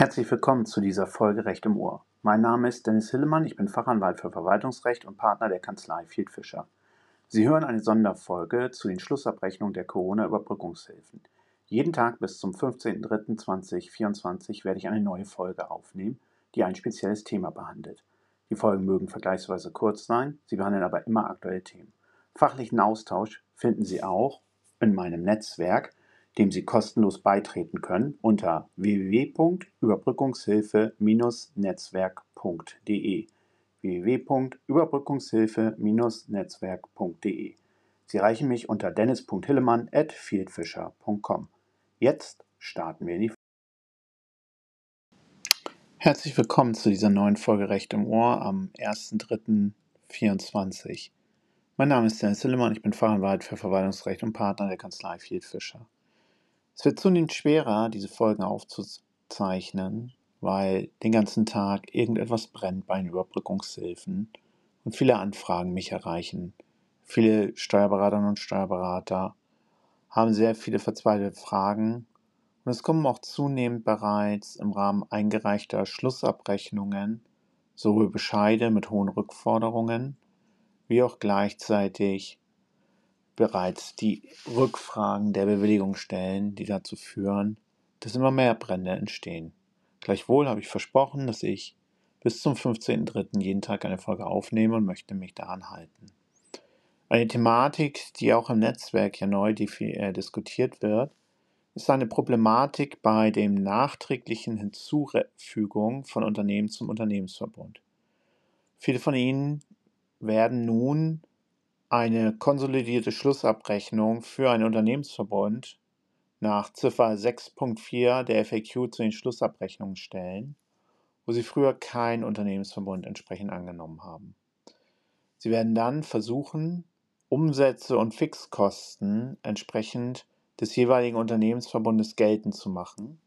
Herzlich willkommen zu dieser Folge Recht im Ohr. Mein Name ist Dennis Hillemann, ich bin Fachanwalt für Verwaltungsrecht und Partner der Kanzlei Field Fischer. Sie hören eine Sonderfolge zu den Schlussabrechnungen der Corona-Überbrückungshilfen. Jeden Tag bis zum 15.03.2024 werde ich eine neue Folge aufnehmen, die ein spezielles Thema behandelt. Die Folgen mögen vergleichsweise kurz sein, sie behandeln aber immer aktuelle Themen. Fachlichen Austausch finden Sie auch in meinem Netzwerk dem Sie kostenlos beitreten können unter www.überbrückungshilfe-netzwerk.de www.überbrückungshilfe-netzwerk.de Sie erreichen mich unter dennis.hillemann@fieldfisher.com. Jetzt starten wir in die Herzlich willkommen zu dieser neuen Folge Recht im Ohr am 1.3.24. Mein Name ist Dennis Hillemann, ich bin Fachanwalt für Verwaltungsrecht und Partner der Kanzlei Field Fischer. Es wird zunehmend schwerer, diese Folgen aufzuzeichnen, weil den ganzen Tag irgendetwas brennt bei den Überbrückungshilfen und viele Anfragen mich erreichen. Viele Steuerberaterinnen und Steuerberater haben sehr viele verzweifelte Fragen und es kommen auch zunehmend bereits im Rahmen eingereichter Schlussabrechnungen sowohl Bescheide mit hohen Rückforderungen wie auch gleichzeitig bereits die Rückfragen der Bewilligungsstellen, die dazu führen, dass immer mehr Brände entstehen. Gleichwohl habe ich versprochen, dass ich bis zum 15.03. jeden Tag eine Folge aufnehme und möchte mich daran halten. Eine Thematik, die auch im Netzwerk ja neu äh, diskutiert wird, ist eine Problematik bei dem nachträglichen Hinzufügung von Unternehmen zum Unternehmensverbund. Viele von Ihnen werden nun eine konsolidierte Schlussabrechnung für einen Unternehmensverbund nach Ziffer 6.4 der FAQ zu den Schlussabrechnungen stellen, wo Sie früher keinen Unternehmensverbund entsprechend angenommen haben. Sie werden dann versuchen, Umsätze und Fixkosten entsprechend des jeweiligen Unternehmensverbundes geltend zu machen.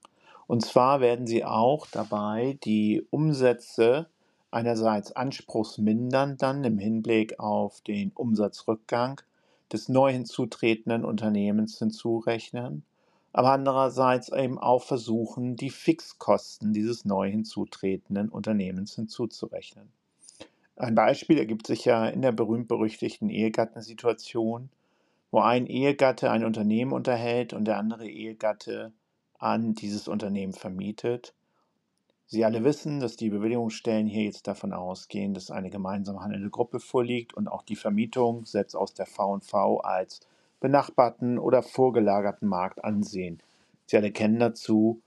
Und zwar werden Sie auch dabei die Umsätze einerseits anspruchsmindernd dann im Hinblick auf den Umsatzrückgang des neu hinzutretenden Unternehmens hinzurechnen, aber andererseits eben auch versuchen, die Fixkosten dieses neu hinzutretenden Unternehmens hinzuzurechnen. Ein Beispiel ergibt sich ja in der berühmt-berüchtigten Ehegattensituation, wo ein Ehegatte ein Unternehmen unterhält und der andere Ehegatte an dieses Unternehmen vermietet Sie alle wissen, dass die Bewilligungsstellen hier jetzt davon ausgehen, dass eine gemeinsam handelnde Gruppe vorliegt und auch die Vermietung selbst aus der V&V als benachbarten oder vorgelagerten Markt ansehen. Sie alle kennen dazu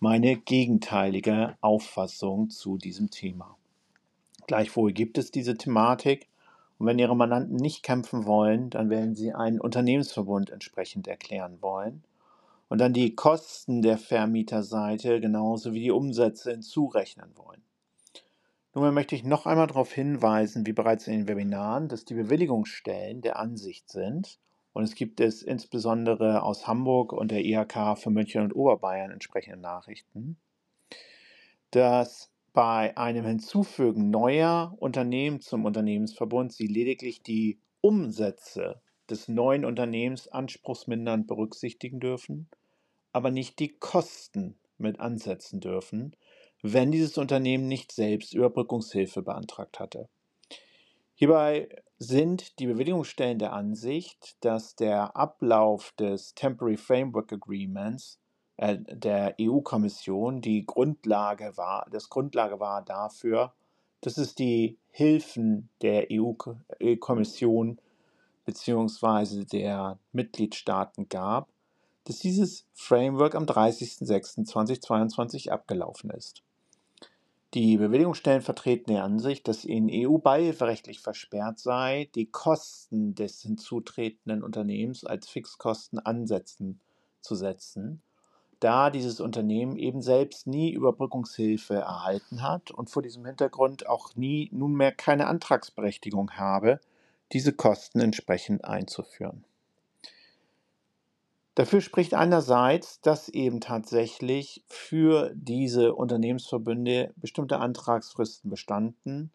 meine gegenteilige Auffassung zu diesem Thema. Gleichwohl gibt es diese Thematik und wenn Ihre Mandanten nicht kämpfen wollen, dann werden Sie einen Unternehmensverbund entsprechend erklären wollen und dann die Kosten der Vermieterseite genauso wie die Umsätze hinzurechnen wollen. Nun möchte ich noch einmal darauf hinweisen, wie bereits in den Webinaren, dass die Bewilligungsstellen der Ansicht sind, und es gibt es insbesondere aus Hamburg und der IHK für München und Oberbayern entsprechende Nachrichten, dass bei einem Hinzufügen neuer Unternehmen zum Unternehmensverbund Sie lediglich die Umsätze des neuen Unternehmens anspruchsmindernd berücksichtigen dürfen aber nicht die Kosten mit ansetzen dürfen, wenn dieses Unternehmen nicht selbst Überbrückungshilfe beantragt hatte. Hierbei sind die Bewilligungsstellen der Ansicht, dass der Ablauf des Temporary Framework Agreements äh, der EU-Kommission die Grundlage war, das Grundlage war dafür, dass es die Hilfen der EU-Kommission bzw. der Mitgliedstaaten gab, dass dieses Framework am 30.06.2022 abgelaufen ist. Die Bewilligungsstellen vertreten die Ansicht, dass in EU-beihilferechtlich versperrt sei, die Kosten des hinzutretenden Unternehmens als Fixkosten ansetzen zu setzen, da dieses Unternehmen eben selbst nie Überbrückungshilfe erhalten hat und vor diesem Hintergrund auch nie nunmehr keine Antragsberechtigung habe, diese Kosten entsprechend einzuführen. Dafür spricht einerseits, dass eben tatsächlich für diese Unternehmensverbünde bestimmte Antragsfristen bestanden,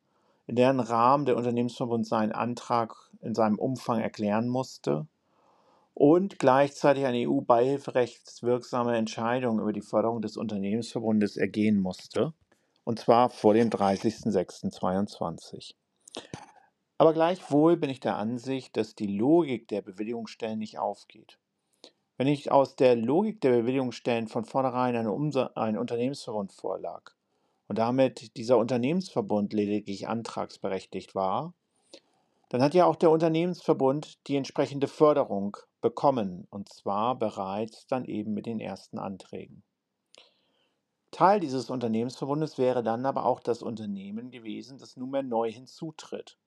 in deren Rahmen der Unternehmensverbund seinen Antrag in seinem Umfang erklären musste und gleichzeitig eine EU-beihilferechtswirksame Entscheidung über die Förderung des Unternehmensverbundes ergehen musste, und zwar vor dem 30.06.2022. Aber gleichwohl bin ich der Ansicht, dass die Logik der Bewilligungsstellen nicht aufgeht. Wenn nicht aus der Logik der Bewilligungsstellen von vornherein ein, ein Unternehmensverbund vorlag und damit dieser Unternehmensverbund lediglich antragsberechtigt war, dann hat ja auch der Unternehmensverbund die entsprechende Förderung bekommen, und zwar bereits dann eben mit den ersten Anträgen. Teil dieses Unternehmensverbundes wäre dann aber auch das Unternehmen gewesen, das nunmehr neu hinzutritt.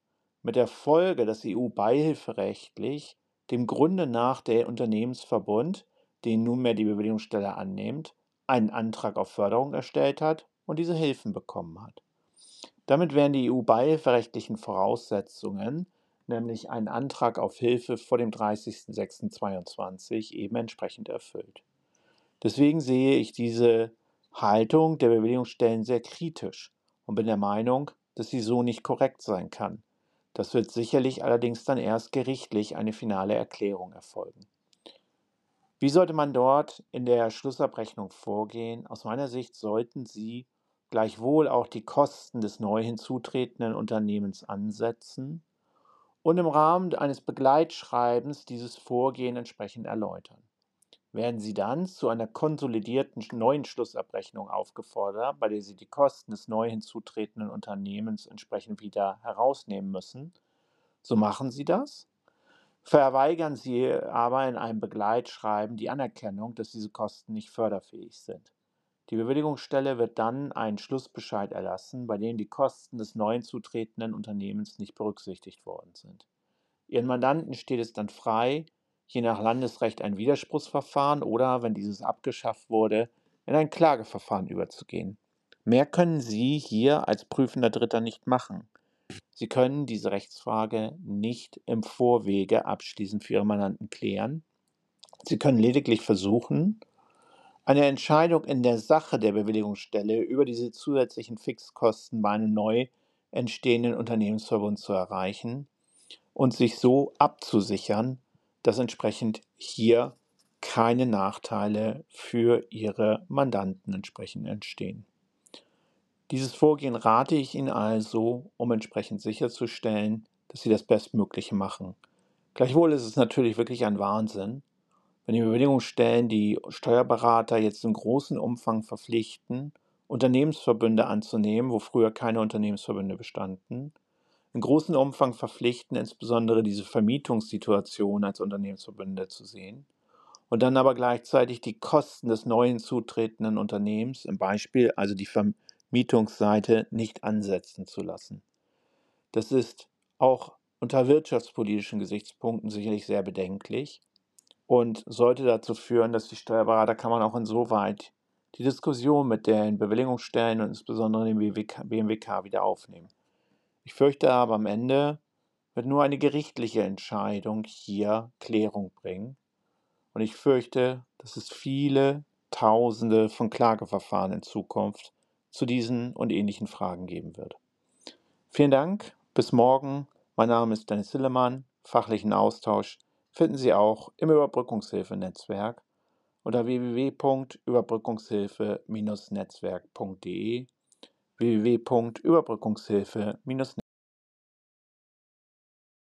Mit der Folge, dass EU-beihilferechtlich dem Grunde nach der Unternehmensverbund, den nunmehr die Bewilligungsstelle annimmt, einen Antrag auf Förderung erstellt hat und diese Hilfen bekommen hat. Damit wären die EU-beihilferechtlichen Voraussetzungen, nämlich ein Antrag auf Hilfe vor dem 30.06.2022, eben entsprechend erfüllt. Deswegen sehe ich diese Haltung der Bewilligungsstellen sehr kritisch und bin der Meinung, dass sie so nicht korrekt sein kann. Das wird sicherlich allerdings dann erst gerichtlich eine finale Erklärung erfolgen. Wie sollte man dort in der Schlussabrechnung vorgehen? Aus meiner Sicht sollten Sie gleichwohl auch die Kosten des neu hinzutretenden Unternehmens ansetzen und im Rahmen eines Begleitschreibens dieses Vorgehen entsprechend erläutern. Werden Sie dann zu einer konsolidierten neuen Schlussabrechnung aufgefordert, bei der Sie die Kosten des neu hinzutretenden Unternehmens entsprechend wieder herausnehmen müssen, so machen Sie das. Verweigern Sie aber in einem Begleitschreiben die Anerkennung, dass diese Kosten nicht förderfähig sind. Die Bewilligungsstelle wird dann einen Schlussbescheid erlassen, bei dem die Kosten des neuen zutretenden Unternehmens nicht berücksichtigt worden sind. Ihren Mandanten steht es dann frei, je nach Landesrecht ein Widerspruchsverfahren oder, wenn dieses abgeschafft wurde, in ein Klageverfahren überzugehen. Mehr können Sie hier als prüfender Dritter nicht machen. Sie können diese Rechtsfrage nicht im Vorwege abschließend für Ihre Mandanten klären. Sie können lediglich versuchen, eine Entscheidung in der Sache der Bewilligungsstelle über diese zusätzlichen Fixkosten bei einem neu entstehenden Unternehmensverbund zu erreichen und sich so abzusichern, dass entsprechend hier keine Nachteile für Ihre Mandanten entsprechend entstehen. Dieses Vorgehen rate ich Ihnen also, um entsprechend sicherzustellen, dass Sie das Bestmögliche machen. Gleichwohl ist es natürlich wirklich ein Wahnsinn, wenn die Bewilligungsstellen die Steuerberater jetzt im großen Umfang verpflichten, Unternehmensverbünde anzunehmen, wo früher keine Unternehmensverbünde bestanden, in großem Umfang verpflichten, insbesondere diese Vermietungssituation als Unternehmensverbünde zu sehen und dann aber gleichzeitig die Kosten des neuen zutretenden Unternehmens, im Beispiel also die Vermietungsseite, nicht ansetzen zu lassen. Das ist auch unter wirtschaftspolitischen Gesichtspunkten sicherlich sehr bedenklich und sollte dazu führen, dass die Steuerberaterkammern auch insoweit die Diskussion mit den Bewilligungsstellen und insbesondere dem BMWK wieder aufnehmen. Ich fürchte aber am Ende wird nur eine gerichtliche Entscheidung hier Klärung bringen. Und ich fürchte, dass es viele Tausende von Klageverfahren in Zukunft zu diesen und ähnlichen Fragen geben wird. Vielen Dank, bis morgen. Mein Name ist Dennis Hillemann. Fachlichen Austausch finden Sie auch im Überbrückungshilfe-Netzwerk unter www.überbrückungshilfe-netzwerk.de www.überbrückungshilfe-netzwerk.de